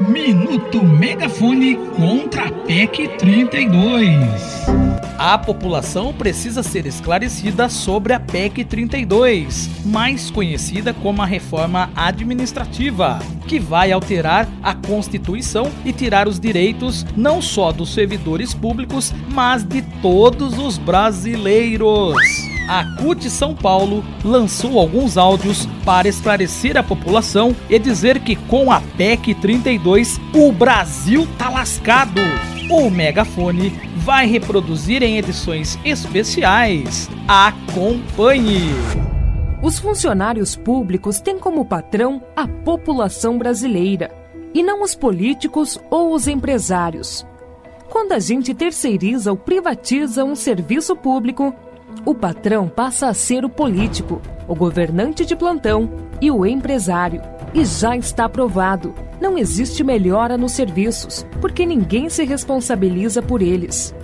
Minuto Megafone contra a PEC 32. A população precisa ser esclarecida sobre a PEC 32, mais conhecida como a reforma administrativa, que vai alterar a Constituição e tirar os direitos não só dos servidores públicos, mas de todos os brasileiros a CUT São Paulo lançou alguns áudios para esclarecer a população e dizer que com a PEC 32 o Brasil tá lascado. O megafone vai reproduzir em edições especiais. Acompanhe! Os funcionários públicos têm como patrão a população brasileira e não os políticos ou os empresários. Quando a gente terceiriza ou privatiza um serviço público, o patrão passa a ser o político, o governante de plantão e o empresário. E já está provado: não existe melhora nos serviços, porque ninguém se responsabiliza por eles.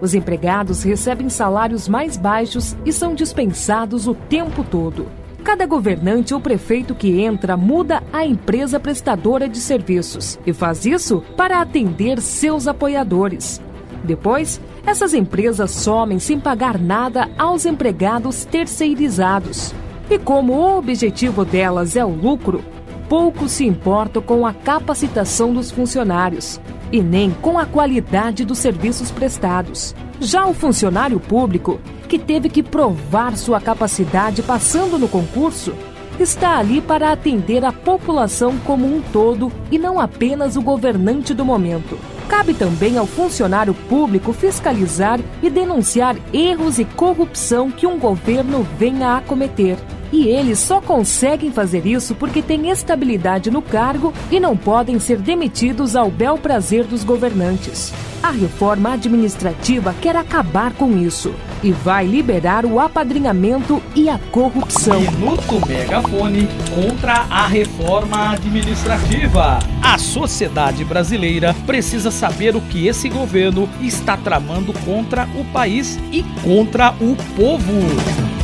Os empregados recebem salários mais baixos e são dispensados o tempo todo. Cada governante ou prefeito que entra muda a empresa prestadora de serviços e faz isso para atender seus apoiadores. Depois, essas empresas somem sem pagar nada aos empregados terceirizados. E como o objetivo delas é o lucro, pouco se importam com a capacitação dos funcionários e nem com a qualidade dos serviços prestados. Já o funcionário público, que teve que provar sua capacidade passando no concurso, está ali para atender a população como um todo e não apenas o governante do momento. Cabe também ao funcionário público fiscalizar e denunciar erros e corrupção que um governo venha a cometer. E eles só conseguem fazer isso porque têm estabilidade no cargo e não podem ser demitidos ao bel prazer dos governantes. A reforma administrativa quer acabar com isso e vai liberar o apadrinhamento e a corrupção. Minuto Megafone contra a reforma administrativa. A sociedade brasileira precisa saber o que esse governo está tramando contra o país e contra o povo.